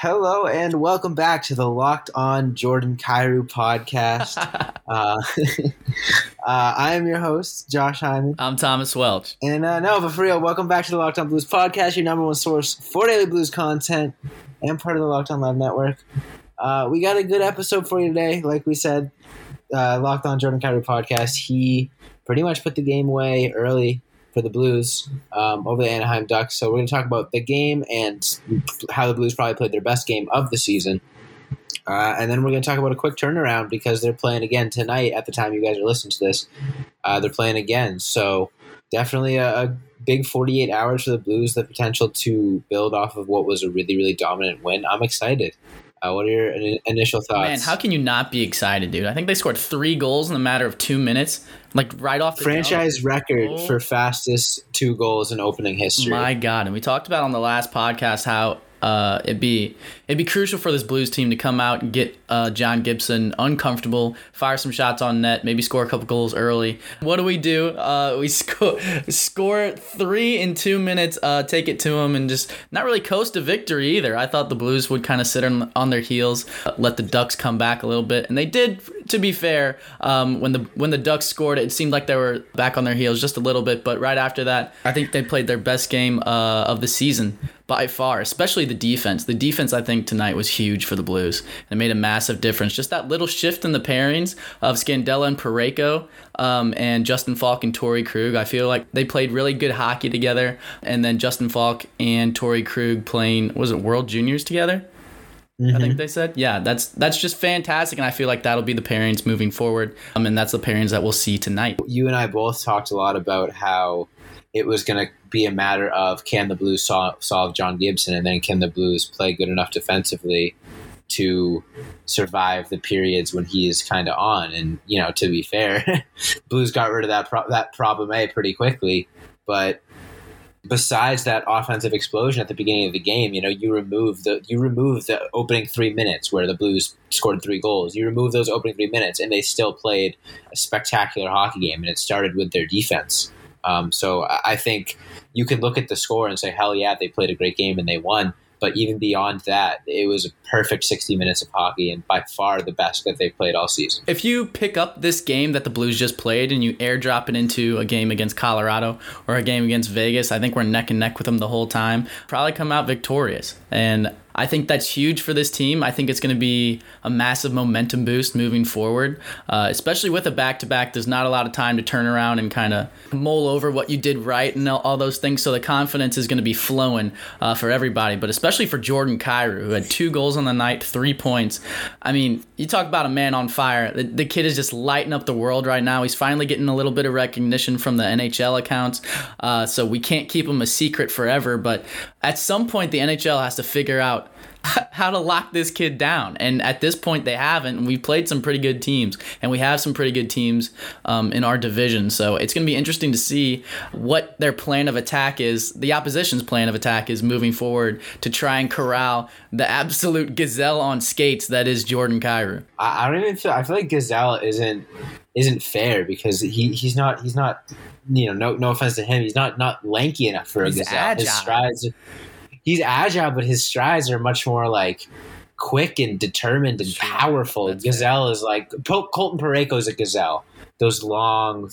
Hello and welcome back to the Locked On Jordan Kyrou podcast. uh, uh, I am your host, Josh Hyman. I'm Thomas Welch. And uh, no, but for real, welcome back to the Locked On Blues podcast, your number one source for daily blues content and part of the Locked On Live Network. Uh, we got a good episode for you today. Like we said, uh, Locked On Jordan Kyrou podcast, he pretty much put the game away early for the Blues um, over the Anaheim Ducks. So we're going to talk about the game and how the Blues probably played their best game of the season. Uh, and then we're going to talk about a quick turnaround because they're playing again tonight at the time you guys are listening to this. Uh, they're playing again. So definitely a, a, big 48 hours for the Blues, the potential to build off of what was a really, really dominant win. I'm excited. Uh, what are your initial thoughts? Man, how can you not be excited, dude? I think they scored three goals in a matter of two minutes, like right off the franchise jump. record oh. for fastest two goals in opening history. My God, and we talked about on the last podcast how uh, it'd be it'd be crucial for this Blues team to come out and get uh, John Gibson uncomfortable, fire some shots on net, maybe score a couple goals early. What do we do? Uh, we score score three in two minutes, uh, take it to them, and just not really coast to victory either. I thought the Blues would kind of sit on, on their heels, let the Ducks come back a little bit, and they did. To be fair, um, when the when the Ducks scored, it seemed like they were back on their heels just a little bit, but right after that, I think they played their best game uh, of the season by far, especially the defense. The defense, I think, tonight was huge for the Blues. It made a massive difference. Just that little shift in the pairings of Scandella and Parayko um, and Justin Faulk and Torey Krug. I feel like they played really good hockey together. And then Justin Faulk and Torey Krug playing, was it World Juniors together? Mm-hmm. I think mm-hmm. they said. Yeah, that's that's just fantastic, and I feel like that'll be the pairings moving forward. Um, and that's the pairings that we'll see tonight. You and I both talked a lot about how it was going to be a matter of can the Blues solve, solve John Gibson, and then can the Blues play good enough defensively to survive the periods when he is kind of on. And you know, to be fair, Blues got rid of that pro- that problem A pretty quickly. But besides that offensive explosion at the beginning of the game, you know, you remove the you remove the opening three minutes where the Blues scored three goals. You remove those opening three minutes, and they still played a spectacular hockey game. And it started with their defense. Um, so I think you can look at the score and say, hell yeah, they played a great game and they won. But even beyond that, it was a perfect 60 minutes of hockey and by far the best that they've played all season. If you pick up this game that the Blues just played and you airdrop it into a game against Colorado or a game against Vegas, I think we're neck and neck with them the whole time. Probably come out victorious. And I think that's huge for this team. I think it's going to be a massive momentum boost moving forward, uh, especially with a back to back. There's not a lot of time to turn around and kind of mull over what you did right and all, those things. So the confidence is going to be flowing uh, for everybody, but especially for Jordan Kyrou, who had two goals on the night, three points. I mean, you talk about a man on fire. The, the kid is just lighting up the world right now. He's finally getting a little bit of recognition from the NHL accounts. Uh, so we can't keep him a secret forever, but at some point, the NHL has to figure out how to lock this kid down. And at this point, they haven't. We've played some pretty good teams, and we have some pretty good teams um, in our division. So it's going to be interesting to see what their plan of attack is, the opposition's plan of attack is moving forward to try and corral the absolute gazelle on skates that is Jordan Kyrou. I, I don't even feel. I feel like gazelle isn't isn't fair because he he's not he's not you know no no offense to him he's not not lanky enough for he's gazelle. Agile. His strides he's agile, but his strides are much more like quick and determined and powerful. That's gazelle is like Colton Parayko is a gazelle. Those long,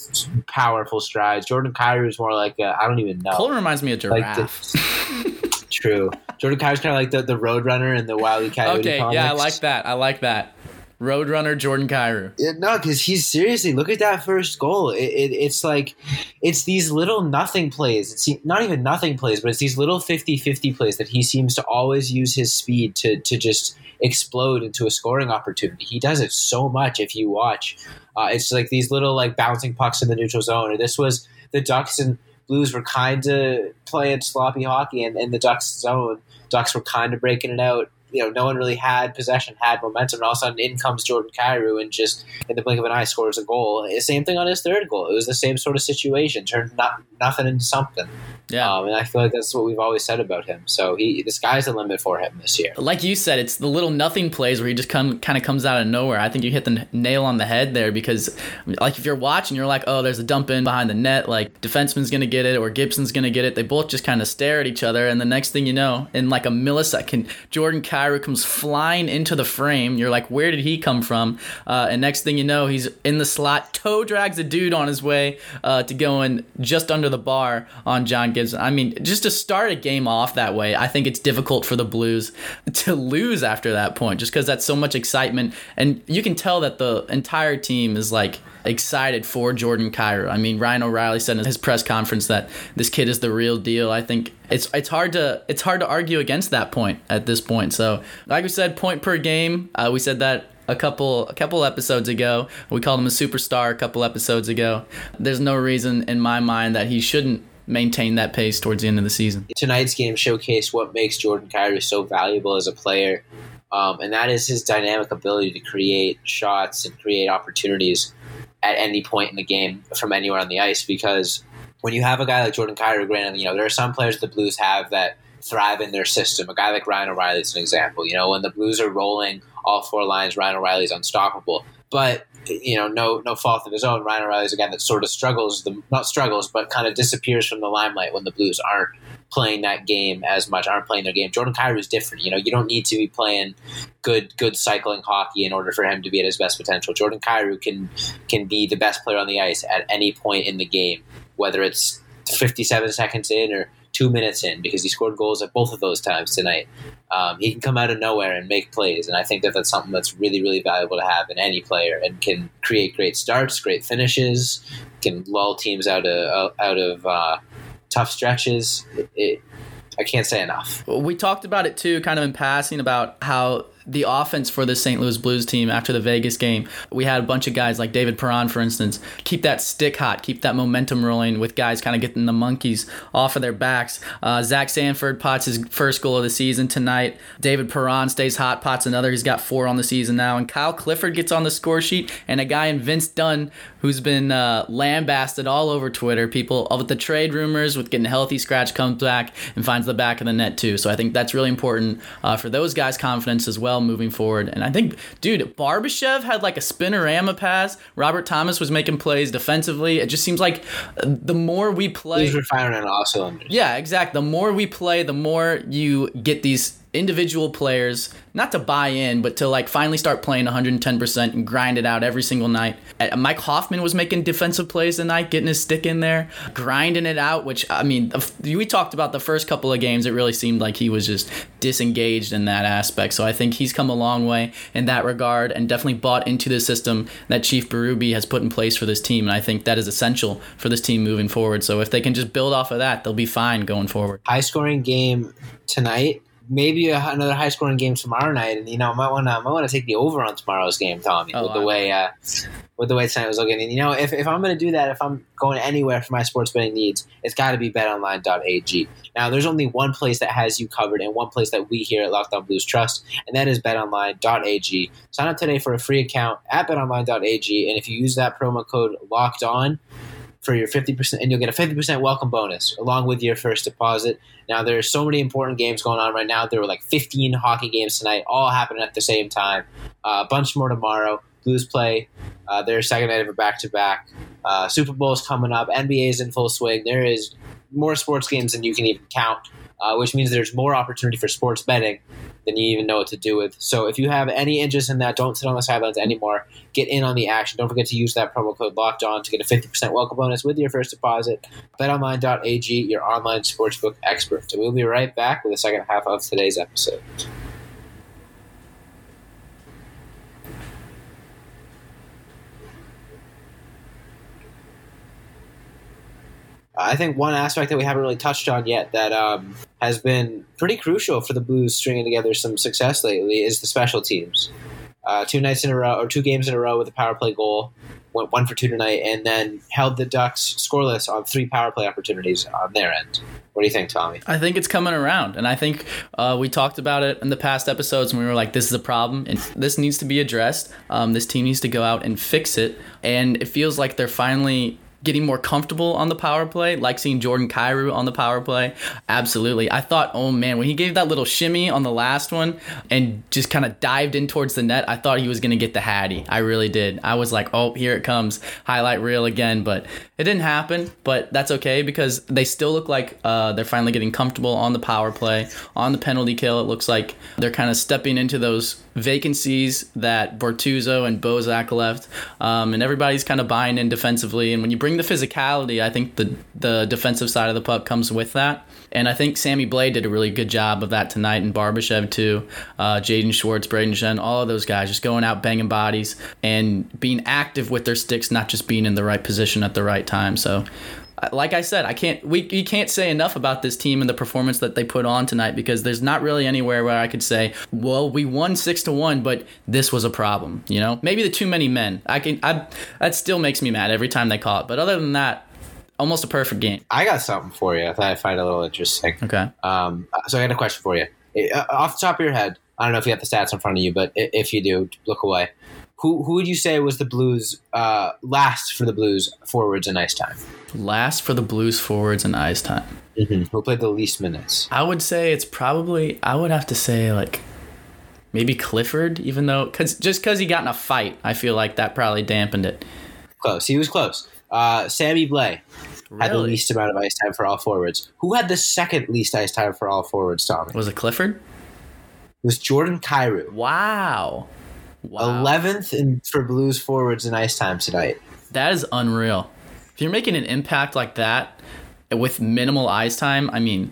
powerful strides. Jordan Kyrou is more like I don't even know. Colton reminds me of giraffe. Like the, true. Jordan Kyrou is kind of like the, the road runner and the wily coyote. Okay, comics. yeah, I like that. I like that. Roadrunner Jordan Kyrou. No, because he's seriously look at that first goal. It, it, it's like it's these little nothing plays. It's not even nothing plays, but it's these little 50-50 plays that he seems to always use his speed to to just explode into a scoring opportunity. He does it so much. If you watch, uh, it's like these little like bouncing pucks in the neutral zone. Or this was the Ducks and Blues were kind of playing sloppy hockey in, in the Ducks zone. Ducks were kind of breaking it out you know, no one really had possession, had momentum, and all of a sudden in comes Jordan Kyrou and just in the blink of an eye scores a goal. Same thing on his third goal. It was the same sort of situation, turned not, nothing into something. Yeah, um, and I feel like that's what we've always said about him. So he, the sky's the limit for him this year. Like you said, it's the little nothing plays where he just come kind of comes out of nowhere. I think you hit the nail on the head there because, like, if you're watching, you're like, oh, there's a dump in behind the net, like defenseman's gonna get it or Gibson's gonna get it. They both just kind of stare at each other, and the next thing you know, in like a millisecond, Jordan Kyrou comes flying into the frame. You're like, where did he come from? Uh, and next thing you know, he's in the slot, toe drags a dude on his way uh, to going just under the bar on John Gibson. I mean, just to start a game off that way, I think it's difficult for the Blues to lose after that point, just because that's so much excitement, and you can tell that the entire team is like excited for Jordan Kyrou. I mean, Ryan O'Reilly said in his press conference that this kid is the real deal. I think it's it's hard to it's hard to argue against that point at this point. So, like we said, point per game. Uh, we said that a couple a couple episodes ago. We called him a superstar a couple episodes ago. There's no reason in my mind that he shouldn't maintain that pace towards the end of the season. Tonight's game showcased what makes Jordan Kyrou so valuable as a player, um, and that is his dynamic ability to create shots and create opportunities at any point in the game from anywhere on the ice. Because when you have a guy like Jordan Kyrou, granted, you know there are some players the Blues have that thrive in their system. A guy like Ryan O'Reilly is an example. You know, when the Blues are rolling all four lines, Ryan O'Reilly is unstoppable. But you know, no no fault of his own. Ryan O'Reilly is again that sort of struggles, the not struggles, but kind of disappears from the limelight when the Blues aren't playing that game as much, aren't playing their game. Jordan Kyrou is different. You know, you don't need to be playing good good cycling hockey in order for him to be at his best potential. Jordan Kyrou can can be the best player on the ice at any point in the game, whether it's 57 seconds in or two minutes in because he scored goals at both of those times tonight. Um, he can come out of nowhere and make plays, and I think that that's something that's really, really valuable to have in any player, and can create great starts, great finishes, can lull teams out of out of uh, tough stretches. It, it, I can't say enough. We talked about it too, kind of in passing, about how the offense for the St. Louis Blues team after the Vegas game. We had a bunch of guys like David Perron, for instance, keep that stick hot, keep that momentum rolling with guys kind of getting the monkeys off of their backs. Uh, Zach Sanford pots his first goal of the season tonight. David Perron stays hot, pots another. He's got four on the season now. And Kyle Clifford gets on the score sheet, and a guy in Vince Dunn who's been uh, lambasted all over Twitter. People with the trade rumors, with getting healthy, Scratch comes back and finds the back of the net too. So I think that's really important uh, for those guys' confidence as well moving forward. And I think, dude, Barbashev had like a spinorama pass. Robert Thomas was making plays defensively. It just seems like uh, the more we play, He's firing on all cylinders. Yeah, exactly. The more we play, the more you get these individual players not to buy in, but to like finally start playing 110% and grind it out every single night. Uh, Mike Hoffman was making defensive plays tonight, getting his stick in there, grinding it out. Which I mean, we talked about the first couple of games. It really seemed like he was just disengaged in that aspect. So I think he's come a long way in that regard, and definitely bought into the system that Chief Berube has put in place for this team. And I think that is essential for this team moving forward. So if they can just build off of that, they'll be fine going forward. High scoring game tonight maybe a, another high scoring game tomorrow night, and you know, I might want to might want to take the over on tomorrow's game, Tommy, oh, with the way uh, with the way tonight was looking. And you know, if, if I'm going to do that, if I'm going anywhere for my sports betting needs, it's got to be BetOnline.ag. Now, there's only one place that has you covered, and one place that we here at Locked On Blues trust, and that is BetOnline.ag. Sign up today for a free account at BetOnline.ag, and if you use that promo code Locked On for your 50% and you'll get a 50% welcome bonus along with your first deposit. Now there's so many important games going on right now. There were like 15 hockey games tonight, all happening at the same time. Uh, a bunch more tomorrow. Blues play uh, their second night of a back-to-back. Uh, Super Bowl is coming up. NBA is in full swing. There is more sports games than you can even count, uh, which means there's more opportunity for sports betting than you even know what to do with. So if you have any interest in that, don't sit on the sidelines anymore. Get in on the action. Don't forget to use that promo code Locked On to get a 50% welcome bonus with your first deposit. BetOnline.ag, your online sportsbook expert. So we'll be right back with the second half of today's episode. I think one aspect that we haven't really touched on yet that um, has been pretty crucial for the Blues stringing together some success lately is the special teams. uh, two nights in a row or two games in a row with a power play goal. Went one for two tonight, and then held the Ducks scoreless on three power play opportunities on their end. What do you think, Tommy? I think it's coming around, and I think uh, we talked about it in the past episodes, and we were like, "This is a problem, and this needs to be addressed. Um, this team needs to go out and fix it." And it feels like they're finally getting more comfortable on the power play, like seeing Jordan Kyrou on the power play. Absolutely. I thought, oh man, when he gave that little shimmy on the last one and just kind of dived in towards the net, I thought he was going to get the Hattie. I really did. I was like, oh, here it comes. Highlight reel again. But it didn't happen. But that's okay because they still look like uh, they're finally getting comfortable on the power play. On the penalty kill, it looks like they're kind of stepping into those vacancies that Bortuzzo and Bozak left. Um, and everybody's kind of buying in defensively. And when you bring the physicality, I think the the defensive side of the puck comes with that. And I think Sammy Blais did a really good job of that tonight, and Barbashev too. Uh, Jaden Schwartz, Brayden Schenn, all of those guys just going out banging bodies and being active with their sticks, not just being in the right position at the right time. So like I said, I can't we you can't say enough about this team and the performance that they put on tonight because there's not really anywhere where I could say, well, we won six to one, but this was a problem. You know, maybe the too many men. I can I that still makes me mad every time they call it. But other than that, almost a perfect game. I got something for you that I find a little interesting. Okay. Um, so I got a question for you. Uh, off the top of your head, I don't know if you have the stats in front of you, but if you do, look away. Who who would you say was the Blues uh, last for the Blues forwards in ice time? Last for the Blues forwards in ice time. Mm-hmm. Who played the least minutes? I would say it's probably. I would have to say like maybe Clifford, even though cause, just because he got in a fight, I feel like that probably dampened it. Close. He was close. Uh, Sammy Blais really? had the least amount of ice time for all forwards. Who had the second least ice time for all forwards, Tommy? Was it Clifford? Was Jordan Kyrou. Wow. Eleventh in for Blues forwards in ice time tonight. That is unreal. If you're making an impact like that with minimal ice time, I mean,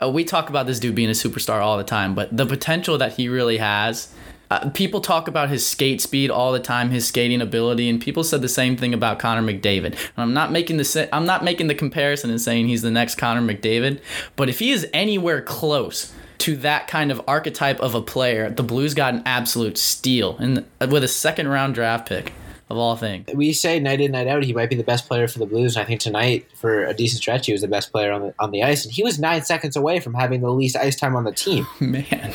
uh, we talk about this dude being a superstar all the time, but the potential that he really has. Uh, people talk about his skate speed all the time, his skating ability, and people said the same thing about Connor McDavid. And I'm not making the I'm not making the comparison and saying he's the next Connor McDavid, but if he is anywhere close to that kind of archetype of a player, the Blues got an absolute steal and with a second round draft pick of all things. We say night in, night out, he might be the best player for the Blues. And I think tonight, for a decent stretch, he was the best player on the on the ice, and he was nine seconds away from having the least ice time on the team. Man,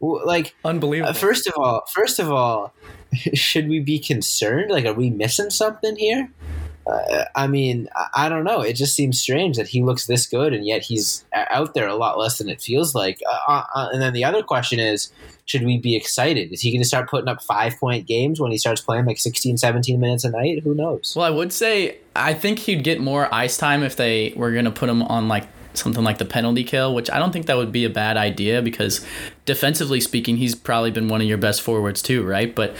like unbelievable. Uh, first of all, first of all, should we be concerned? Like, are we missing something here? Uh, I mean, I, don't know. It just seems strange that he looks this good and yet he's out there a lot less than it feels like. Uh, uh, uh, and then the other question is, should we be excited? Is he going to start putting up five point games when he starts playing like 16, 17 minutes a night? Who knows? Well, I would say I think he'd get more ice time if they were going to put him on like something like the penalty kill, which I don't think that would be a bad idea because defensively speaking, he's probably been one of your best forwards too, right? But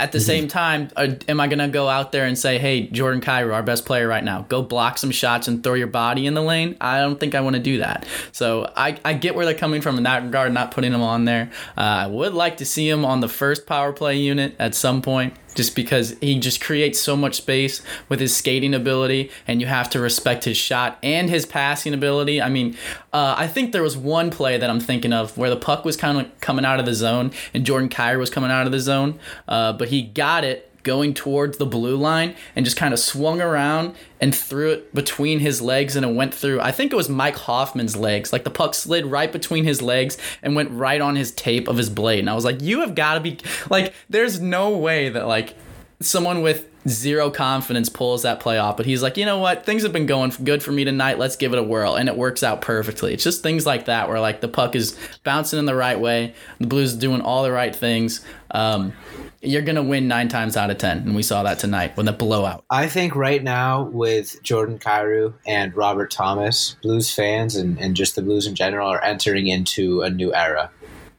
at the same time, uh, am I going to go out there and say, hey, Jordan Kyrou, our best player right now, go block some shots and throw your body in the lane? I don't think I want to do that. So I, I get where they're coming from in that regard, not putting him on there. Uh, I would like to see him on the first power play unit at some point just because he just creates so much space with his skating ability, and you have to respect his shot and his passing ability. I mean, uh, I think there was one play that I'm thinking of where the puck was kind of coming out of the zone, and Jordan Kyrou was coming out of the zone, uh, but he got it going towards the blue line and just kind of swung around and threw it between his legs and it went through I think it was Mike Hoffman's legs. Like the puck slid right between his legs and went right on his tape of his blade. And I was like, you have got to be like there's no way that like someone with zero confidence pulls that play off. But he's like, you know what? Things have been going good for me tonight. Let's give it a whirl. And it works out perfectly. It's just things like that where like the puck is bouncing in the right way. The Blues doing all the right things. Um, you're going to win nine times out of 10. And we saw that tonight when the blowout. I think right now with Jordan Kyrou and Robert Thomas, Blues fans and, and just the Blues in general are entering into a new era.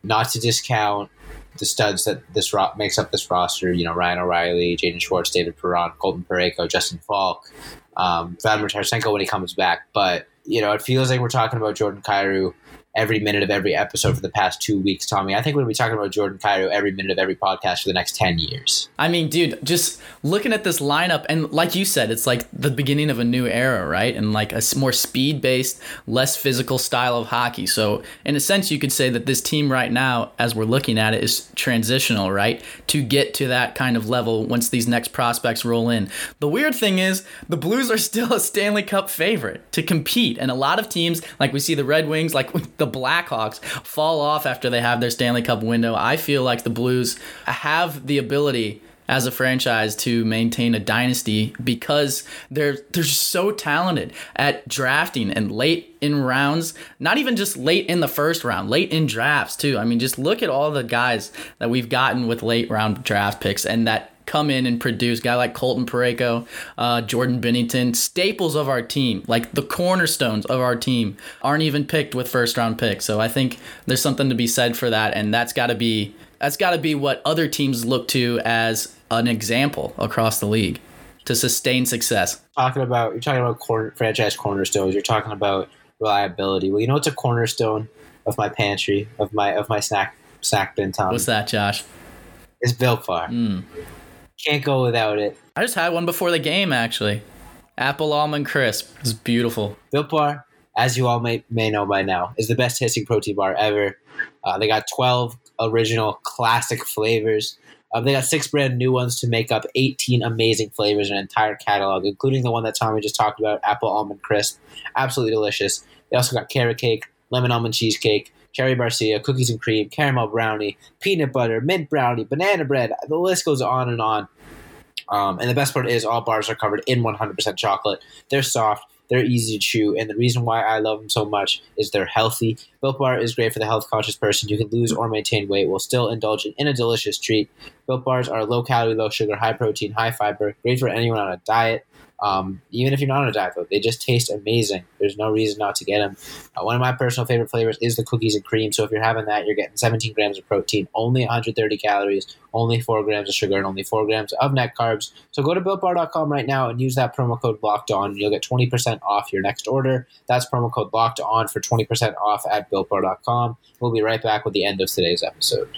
Not to discount the studs that this ro- makes up this roster. You know, Ryan O'Reilly, Jaden Schwartz, David Perron, Colton Parayko, Justin Faulk, um, Vladimir Tarasenko when he comes back. But you know, it feels like we're talking about Jordan Kyrou every minute of every episode for the past two weeks, Tommy. I think we're going to be talking about Jordan Kyrou every minute of every podcast for the next 10 years. I mean, dude, just looking at this lineup, and like you said, it's like the beginning of a new era, right? And like a more speed based, less physical style of hockey. So, in a sense, you could say that this team right now, as we're looking at it, is transitional, right? To get to that kind of level once these next prospects roll in. The weird thing is, the Blues are still a Stanley Cup favorite to compete. And a lot of teams, like we see the Red Wings, like the Blackhawks, fall off after they have their Stanley Cup window. I feel like the Blues have the ability as a franchise to maintain a dynasty because they're they're so talented at drafting and late in rounds, not even just late in the first round, late in drafts too. I mean, just look at all the guys that we've gotten with late round draft picks and that come in and produce. Guy like Colton Parayko, uh, Jordan Binnington, staples of our team, like the cornerstones of our team, aren't even picked with first round picks. So I think there's something to be said for that, and that's got to be that's got to be what other teams look to as an example across the league to sustain success. Talking about you're talking about corner, franchise cornerstones. You're talking about reliability. Well, you know what's a cornerstone of my pantry of my of my snack snack bin. Tom. What's that, Josh? It's Built Bar. Mm. Can't go without it. I just had one before the game actually. Apple almond crisp. It's beautiful. Built Bar, as you all may may know by now, is the best tasting protein bar ever. Uh, they got 12 original classic flavors. Um, they got six brand new ones to make up 18 amazing flavors, in an entire catalog, including the one that Tommy just talked about, apple almond crisp. Absolutely delicious. They also got carrot cake, lemon almond cheesecake, cherry barcia, cookies and cream, caramel brownie, peanut butter, mint brownie, banana bread. The list goes on and on. Um, and the best part is all bars are covered in 100% chocolate. They're soft. They're easy to chew, and the reason why I love them so much is they're healthy. Built Bar is great for the health conscious person who can lose or maintain weight while still indulging in a delicious treat. Built Bars are low calorie, low sugar, high protein, high fiber, great for anyone on a diet. Um, even if you're not on a diet, though, they just taste amazing. There's no reason not to get them. Uh, one of my personal favorite flavors is the cookies and cream. So if you're having that, you're getting 17 grams of protein, only 130 calories, only 4 grams of sugar, and only 4 grams of net carbs. So go to builtbar.com right now and use that promo code locked on. You'll get 20% off your next order. That's promo code locked on for 20% off at builtbar.com. We'll be right back with the end of today's episode.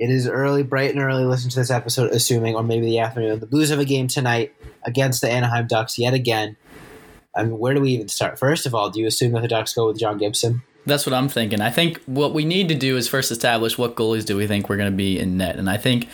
It is early, bright and early. Listen to this episode, assuming, or maybe the afternoon. The Blues have a game tonight against the Anaheim Ducks yet again. I mean, where do we even start? First of all, do you assume that the Ducks go with John Gibson? That's what I'm thinking. I think what we need to do is first establish what goalies do we think we're going to be in net, and I think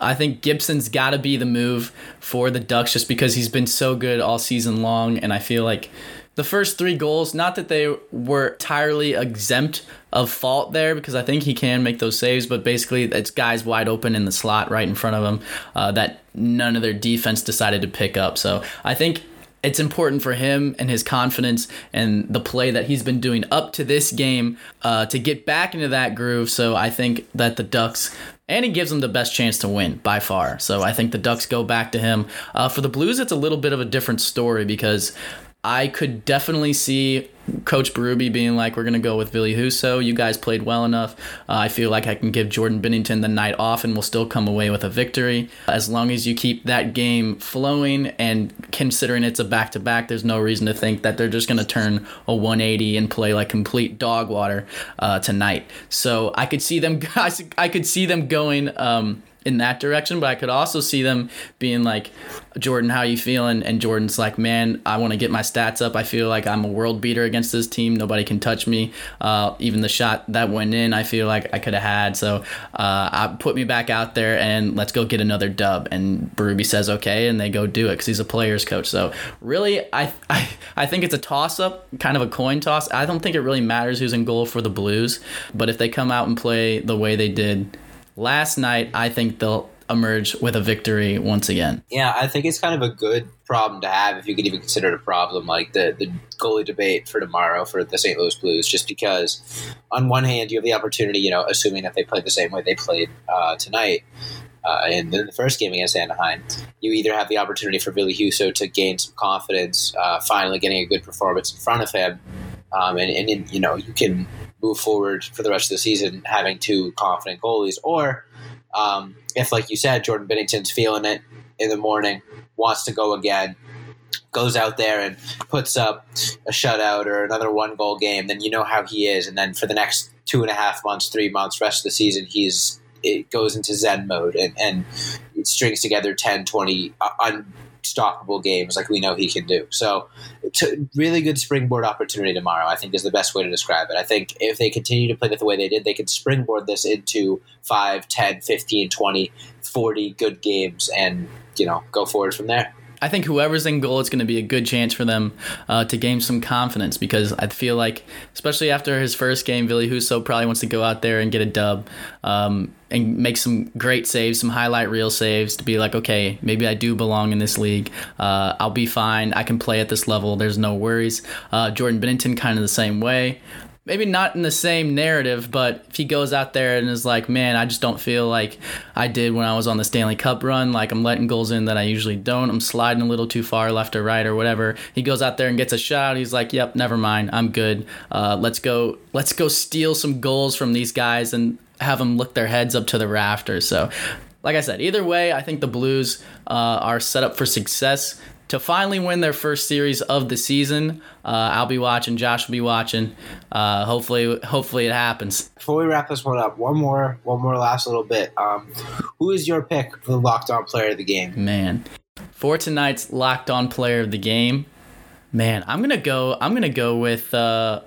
I think Gibson's got to be the move for the Ducks just because he's been so good all season long, and I feel like the first three goals, not that they were entirely exempt of fault there, because I think he can make those saves, but basically it's guys wide open in the slot right in front of him uh, that none of their defense decided to pick up. So I think it's important for him and his confidence and the play that he's been doing up to this game uh, to get back into that groove. So I think that the Ducks. And he gives them the best chance to win by far. So I think the Ducks go back to him. Uh, for the Blues, it's a little bit of a different story because I could definitely see Coach Berube being like, we're to go with Ville Husso. You guys played well enough. Uh, I feel like I can give Jordan Binnington the night off and we'll still come away with a victory. As long as you keep that game flowing and considering it's a back to back, there's no reason to think that they're just to turn a 180 and play like complete dog water uh, tonight. So I could see them, I could see them going. Um, in that direction, but I could also see them being like, Jordan, how you feeling? And Jordan's like, man, I want to get my stats up. I feel like I'm a world beater against this team. Nobody can touch me. Uh, even the shot that went in, I feel like I could have had. So uh, I put me back out there and let's go get another dub. And Berube says okay, and they go do it because he's a player's coach. So really, I, I I think it's a toss up, kind of a coin toss. I don't think it really matters who's in goal for the Blues, but if they come out and play the way they did last night, I think they'll emerge with a victory once again. Yeah, I think it's kind of a good problem to have if you could even consider it a problem, like the, the goalie debate for tomorrow for the St. Louis Blues, just because on one hand you have the opportunity, you know, assuming that they play the same way they played uh, tonight. Uh, in the first game against Anaheim, you either have the opportunity for Ville Husso to gain some confidence, uh, finally getting a good performance in front of him, um, and, and, you know you can move forward for the rest of the season having two confident goalies, or um, if, like you said, Jordan Binnington's feeling it in the morning, wants to go again, goes out there and puts up a shutout or another one goal game, then you know how he is. And then for the next two and a half months, three months, rest of the season, he's it goes into Zen mode and, and it strings together 10, 20 uh, unstoppable games like we know he can do. So, really good springboard opportunity tomorrow, I think, is the best way to describe it. I think if they continue to play it the way they did, they could springboard this into 5, 10, 15, 20, 40 good games and, you know, go forward from there. I think whoever's in goal, it's going to be a good chance for them uh, to gain some confidence because I feel like, especially after his first game, Ville Husso probably wants to go out there and get a dub um, and make some great saves, some highlight reel saves to be like, okay, maybe I do belong in this league. Uh, I'll be fine. I can play at this level. There's no worries. Uh, Jordan Binnington, kind of the same way maybe not in the same narrative, but if he goes out there and is like, man, I just don't feel like I did when I was on the Stanley Cup run. Like I'm letting goals in that I usually don't. I'm sliding a little too far left or right or whatever. He goes out there and gets a shot. He's like, yep, never mind. I'm good. Uh, let's go. Let's go steal some goals from these guys and have them look their heads up to the rafters. So. Like I said, either way, I think the Blues uh, are set up for success to finally win their first series of the season. Uh, I'll be watching. Josh will be watching. Uh, hopefully, hopefully it happens. Before we wrap this one up, one more, one more last little bit. Um, who is your pick for the locked on player of the game? Man, for tonight's locked on player of the game, man, I'm gonna go. I'm gonna go with. Uh,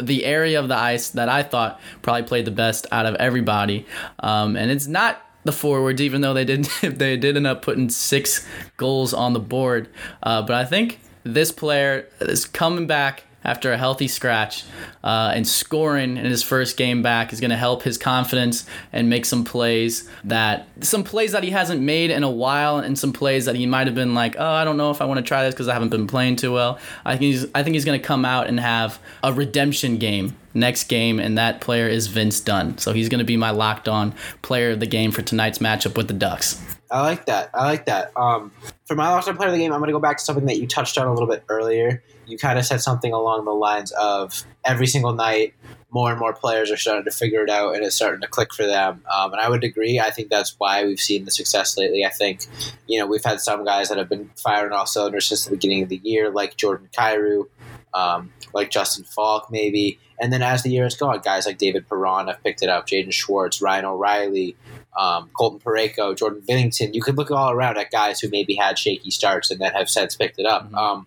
the area of the ice that I thought probably played the best out of everybody, um, and it's not the forwards, even though they did they did end up putting six goals on the board. Uh, but I think this player is coming back after a healthy scratch uh, and scoring in his first game back is going to help his confidence and make some plays that some plays that he hasn't made in a while and some plays that he might have been like oh I don't know if I want to try this because I haven't been playing too well. I think he's I think he's going to come out and have a redemption game next game and that player is Vince Dunn. So he's going to be my locked on player of the game for tonight's matchup with the Ducks I like that. I like that. Um, for my last player of the game, I'm going to go back to something that you touched on a little bit earlier. You kind of said something along the lines of every single night, more and more players are starting to figure it out and it's starting to click for them. Um, and I would agree. I think that's why we've seen the success lately. I think, you know, we've had some guys that have been firing off cylinders since the beginning of the year, like Jordan Kyrou, um, like Justin Faulk, maybe. And then as the year has gone, guys like David Perron have picked it up, Jaden Schwartz, Ryan O'Reilly, um, Colton Parayko, Jordan Binnington. You could look all around at guys who maybe had shaky starts and then have since picked it up. Mm-hmm. Um,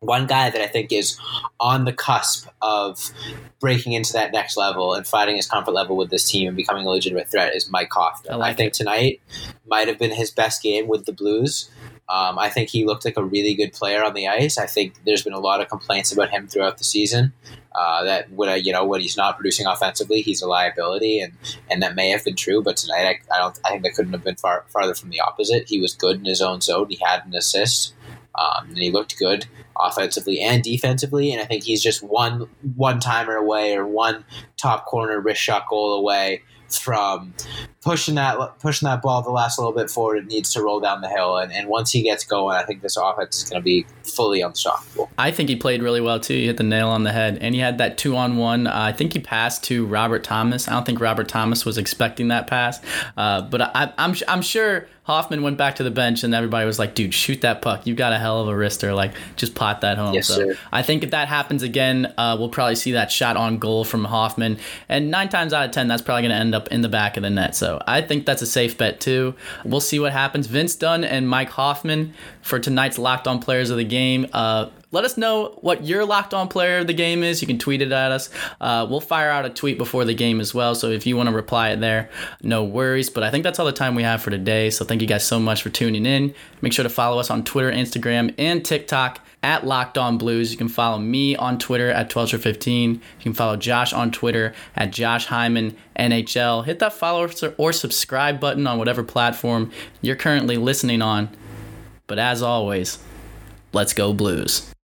one guy that I think is on the cusp of breaking into that next level and finding his comfort level with this team and becoming a legitimate threat is Mike Hoffman. I, like I think it. tonight might have been his best game with the Blues. Um, I think he looked like a really good player on the ice. I think there's been a lot of complaints about him throughout the season. Uh, that when you know when he's not producing offensively, he's a liability, and and that may have been true. But tonight, I, I don't. I think that couldn't have been far farther from the opposite. He was good in his own zone. He had an assist, um, and he looked good offensively and defensively. And I think he's just one one timer away or one top corner wrist shot goal away from pushing that pushing that ball the last little bit forward. It needs to roll down the hill, and, and once he gets going, I think this offense is going to be fully unstoppable. I think he played really well too. He hit the nail on the head, and he had that two on one. Uh, I think he passed to Robert Thomas. I don't think Robert Thomas was expecting that pass, uh, but I, I'm I'm sure Hoffman went back to the bench and everybody was like, dude, shoot that puck. You've got a hell of a wrister. Like, just pot that home. Yes, so sir. I think if that happens again, uh, we'll probably see that shot on goal from Hoffman. And nine times out of 10, that's probably going to end up in the back of the net. So I think that's a safe bet, too. We'll see what happens. Vince Dunn and Mike Hoffman for tonight's Locked On Players of the Game. Uh, let us know what your locked on player of the game is. You can tweet it at us. Uh, we'll fire out a tweet before the game as well. So if you want to reply it there, no worries. But I think that's all the time we have for today. So thank you guys so much for tuning in. Make sure to follow us on Twitter, Instagram, and TikTok at Locked On Blues. You can follow me on Twitter at 12 You can follow Josh on Twitter at Josh Hyman NHL. Hit that follow or subscribe button on whatever platform you're currently listening on. But as always, let's go Blues.